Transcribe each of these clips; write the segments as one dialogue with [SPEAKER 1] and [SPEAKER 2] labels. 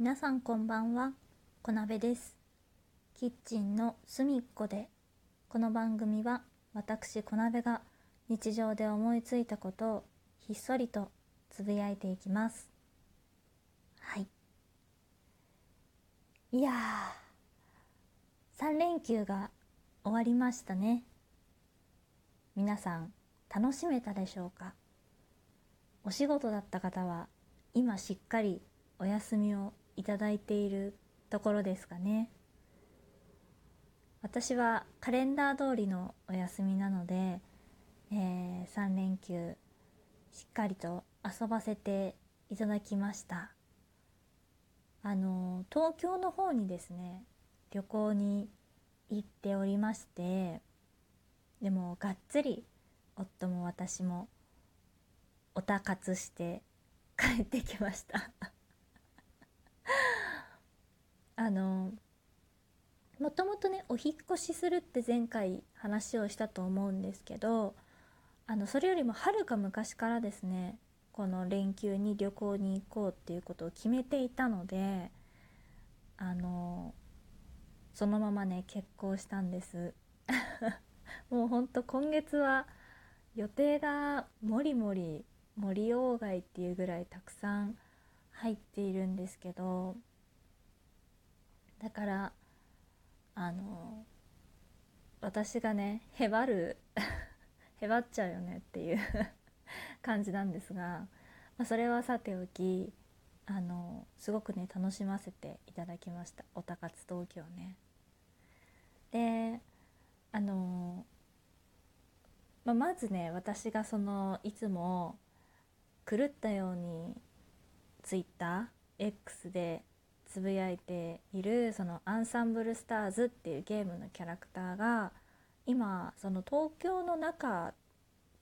[SPEAKER 1] 皆さんこんばんは。小鍋です。キッチンの隅っこでこの番組は私小鍋が日常で思いついたことをひっそりとつぶやいていきます。はい。いやー3連休が終わりましたね。皆さん楽しめたでしょうか？お仕事だった方は今しっかりお休みをいただいているところですかね。私はカレンダー通りのお休みなので、えー、3連休しっかりと遊ばせていただきました。あの東京の方にですね旅行に行っておりましてでもがっつり夫も私もおたかつして帰ってきました。あのもともとねお引越しするって前回話をしたと思うんですけどあのそれよりもはるか昔からですねこの連休に旅行に行こうっていうことを決めていたのであのそのままね結婚したんです。もうほんと今月は予定がもりもり森鴎外っていうぐらいたくさん入っているんですけどだからあの私がねへばる へばっちゃうよねっていう 感じなんですが、まあ、それはさておきあのすごくね楽しませていただきましたおたかつ東京ね。であの、まあ、まずね私がそのいつも狂ったように TwitterX でつぶやいているそのアンサンブルスターズっていうゲームのキャラクターが今その東京の中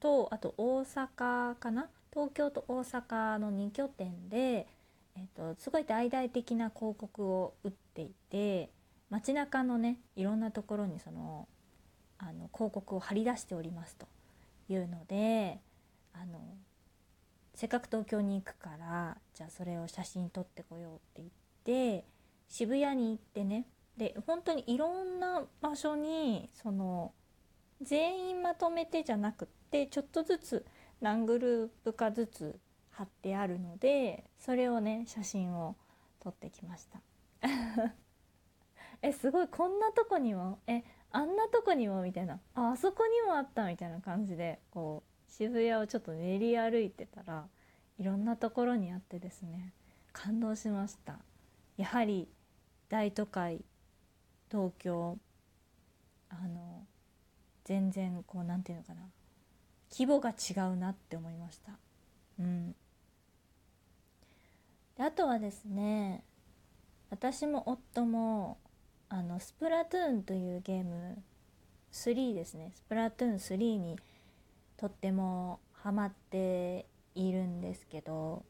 [SPEAKER 1] とあと大阪かな？東京と大阪の2拠点で、えーと、すごい大々的な広告を打っていて街中のねいろんなところにそのあの広告を貼り出しておりますというのであのせっかく東京に行くからじゃあそれを写真撮ってこようって言って渋谷に行ってね。で本当にいろんな場所にその全員まとめてじゃなくってちょっとずつ何グループかずつ貼ってあるのでそれをね写真を撮ってきました。えすごいこんなとこにもえあんなとこにもみたいなああそこにもあったみたいな感じでこう渋谷をちょっと練り歩いてたらいろんなところにあってですね感動しました。やはり大都会東京あの全然こう何て言うのかな。規模が違うなって思いました。うん。であとはですね私も夫もあのスプラトゥーンというゲーム3ですね。スプラトゥーン3にとってもハマっているんですけど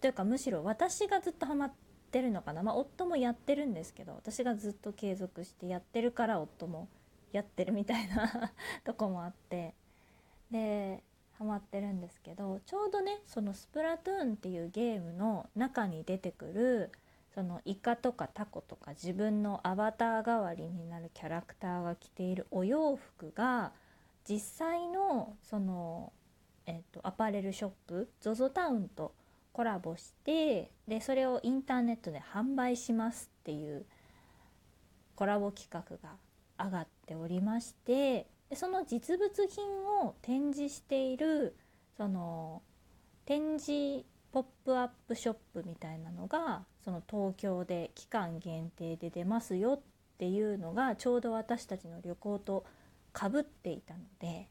[SPEAKER 1] というかむしろ私がずっとハマってるのかな？まあ夫もやってるんですけど私がずっと継続してやってるから夫もやってるみたいな とこもあってでハマってるんですけどちょうどねそのスプラトゥーンっていうゲームの中に出てくるそのイカとかタコとか自分のアバター代わりになるキャラクターが着ているお洋服が実際のその、えーと、アパレルショップ ZOZO タウンとコラボしてでそれをインターネットで販売しますっていうコラボ企画が上がっておりましてでその実物品を展示しているその展示ポップアップショップみたいなのがその東京で期間限定で出ますよっていうのがちょうど私たちの旅行とかぶっていたので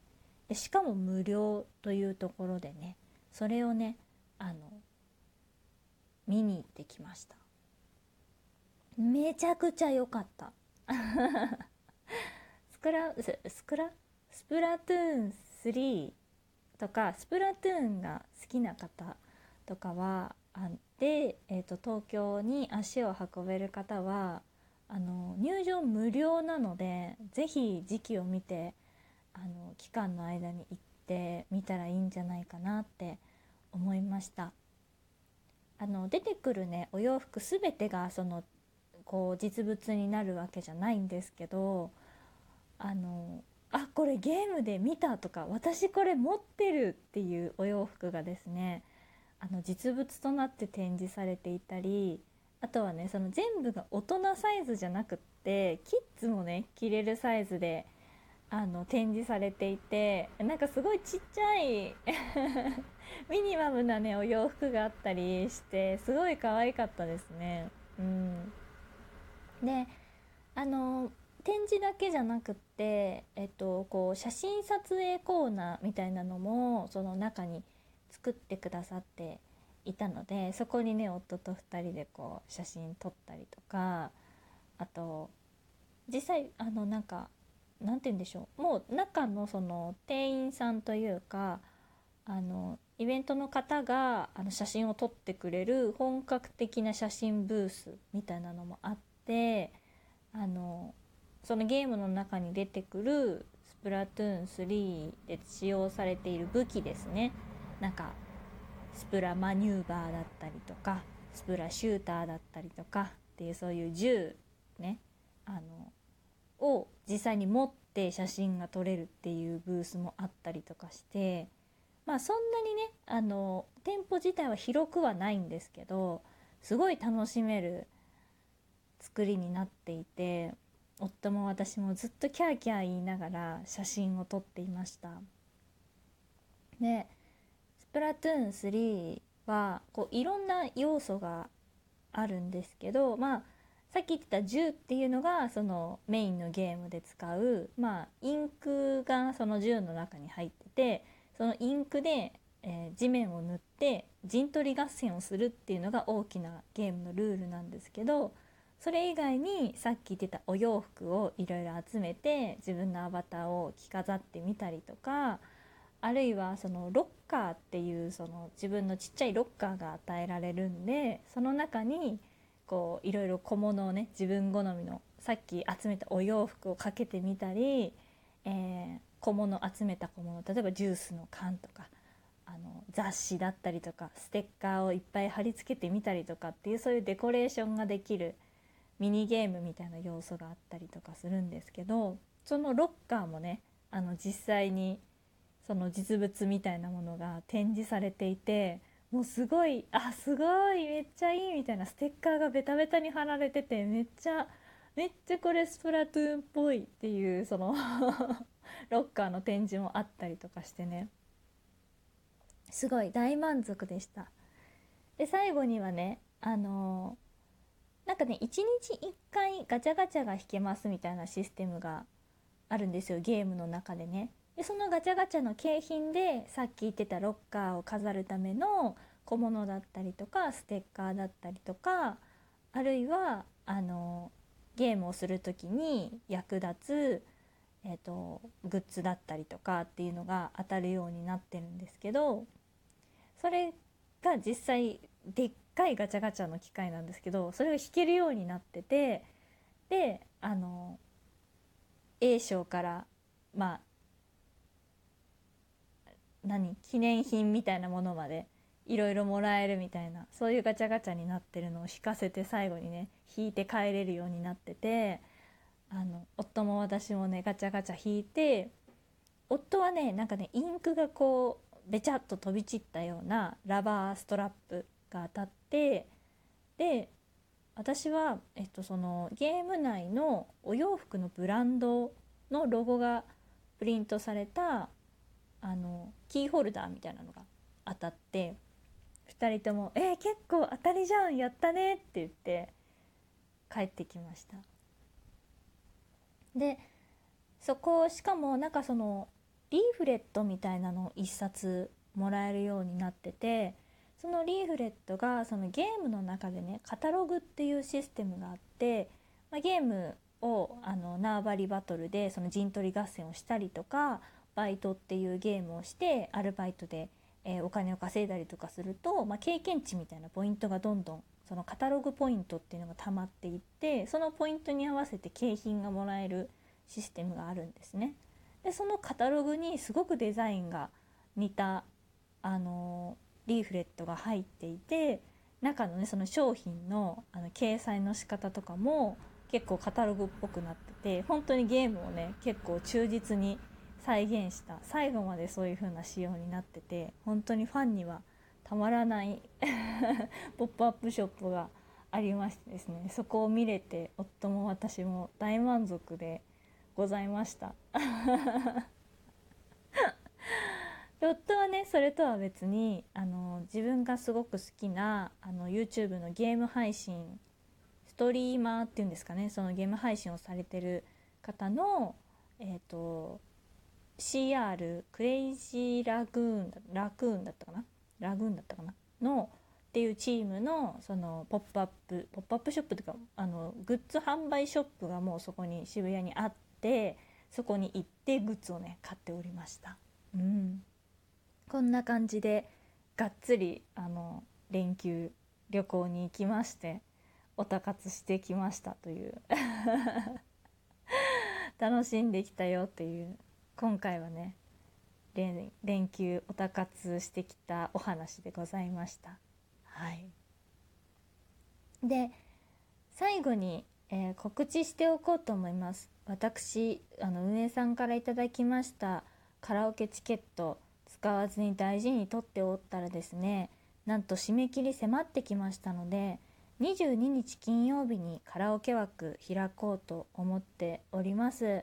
[SPEAKER 1] でしかも無料というところでねそれをねあの見に行ってきました。めちゃくちゃ良かった。スクラスクラ？スプラトゥーン3とかスプラトゥーンが好きな方とかはあで、えーと東京に足を運べる方はあの入場無料なので是非時期を見てあの期間の間に行ってみたらいいんじゃないかなって思いました。あの出てくるねお洋服全てがそのこう実物になるわけじゃないんですけどあのあこれゲームで見たとか私これ持ってるっていうお洋服がですねあの実物となって展示されていたりあとはねその全部が大人サイズじゃなくってキッズもね着れるサイズであの展示されていてなんかすごいちっちゃい ミニマムなねお洋服があったりしてすごい可愛かったですね。うん、であの展示だけじゃなくって、えっと、こう写真撮影コーナーみたいなのもその中に作ってくださっていたのでそこにね夫と2人でこう写真撮ったりとかあと実際あのなんかなんて言うんでしょう。もう中のその店員さんというかあのイベントの方があの写真を撮ってくれる本格的な写真ブースみたいなのもあってあのそのゲームの中に出てくるスプラトゥーン3で使用されている武器ですね。なんかスプラマニューバーだったりとかスプラシューターだったりとかっていうそういう銃ね。あのを実際に持って写真が撮れるっていうブースもあったりとかしてまあそんなにねあの店舗自体は広くはないんですけどすごい楽しめる作りになっていて夫も私もずっとキャーキャー言いながら写真を撮っていました。でスプラトゥーン3はこういろんな要素があるんですけどまあさっき言ってた銃っていうのがそのメインのゲームで使う、まあ、インクがその銃の中に入っててそのインクで、えー、地面を塗って陣取り合戦をするっていうのが大きなゲームのルールなんですけどそれ以外にさっき言ってたお洋服をいろいろ集めて自分のアバターを着飾ってみたりとかあるいはそのロッカーっていうその自分のちっちゃいロッカーが与えられるんでその中にこういろいろ小物をね自分好みのさっき集めたお洋服をかけてみたり、えー、小物集めた小物例えばジュースの缶とかあの雑誌だったりとかステッカーをいっぱい貼り付けてみたりとかっていうそういうデコレーションができるミニゲームみたいな要素があったりとかするんですけどそのロッカーもねあの実際にその実物みたいなものが展示されていてもうすごいあすごいめっちゃいいみたいなステッカーがベタベタに貼られててめっちゃめっちゃこれスプラトゥーンっぽいっていうその ロッカーの展示もあったりとかしてね。すごい大満足でした。で最後にはねあのー、なんかね1日1回ガチャガチャが引けますみたいなシステムがあるんですよゲームの中でね。でそのガチャガチャの景品でさっき言ってたロッカーを飾るための小物だったりとかステッカーだったりとかあるいはあのゲームをする時に役立つ、えーと、グッズだったりとかっていうのが当たるようになってるんですけどそれが実際でっかいガチャガチャの機械なんですけどそれを引けるようになっててであの A 賞からまあ何記念品みたいなものまでいろいろもらえるみたいなそういうガチャガチャになってるのを引かせて最後にね引いて帰れるようになっててあの夫も私もねガチャガチャ引いて夫はねなんかねインクがこうべちゃっと飛び散ったようなラバーストラップが当たってで私は、えっと、そのゲーム内のお洋服のブランドのロゴがプリントされたあのキーホルダーみたいなのが当たって2人とも「えー、結構当たりじゃんやったね」って言って帰ってきました。でそこしかもなんかそのリーフレットみたいなのを1冊もらえるようになっててそのリーフレットがそのゲームの中でねカタログっていうシステムがあって、まあ、ゲームをあの縄張りバトルでその陣取り合戦をしたりとかバイトっていうゲームをしてアルバイトで、えー、お金を稼いだりとかすると、まあ、経験値みたいなポイントがどんどんそのカタログポイントっていうのが溜まっていってそのポイントに合わせて景品がもらえるシステムがあるんですね。でそのカタログにすごくデザインが似たあのリーフレットが入っていて中のねその商品のあの掲載の仕方とかも結構カタログっぽくなってて本当にゲームをね結構忠実に再現した。最後までそういう風な仕様になってて本当にファンにはたまらない ポップアップショップがありましてですね。そこを見れて夫も私も大満足でございました。夫はねそれとは別にあの自分がすごく好きなあの YouTube のゲーム配信ストリーマーっていうんですかね。そのゲーム配信をされてる方のえっ、ー、と CR クレイジーラグーンラクーンだったかな？ラグーンだったかな？のっていうチームのそのポップアップポップアップショップというかあのグッズ販売ショップがもうそこに渋谷にあってそこに行ってグッズをね買っておりました。うん。こんな感じでがっつりあの連休旅行に行きましておたかつしてきましたという。楽しんできたよっていう。今回はね連連休おたかつしてきたお話でございました。はい、で最後に、えー、告知しておこうと思います。私あの運営さんから頂きましたカラオケチケット使わずに大事に取っておったらですねなんと締め切り迫ってきましたので22日金曜日にカラオケ枠開こうと思っております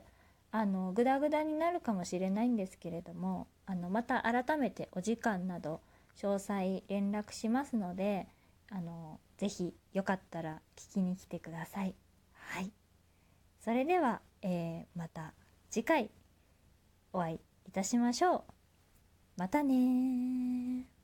[SPEAKER 1] あのグダグダになるかもしれないんですけれどもあのまた改めてお時間など詳細連絡しますのであのぜひよかったら聞きに来てください。はい。それでは、えー、また次回お会いいたしましょう。またね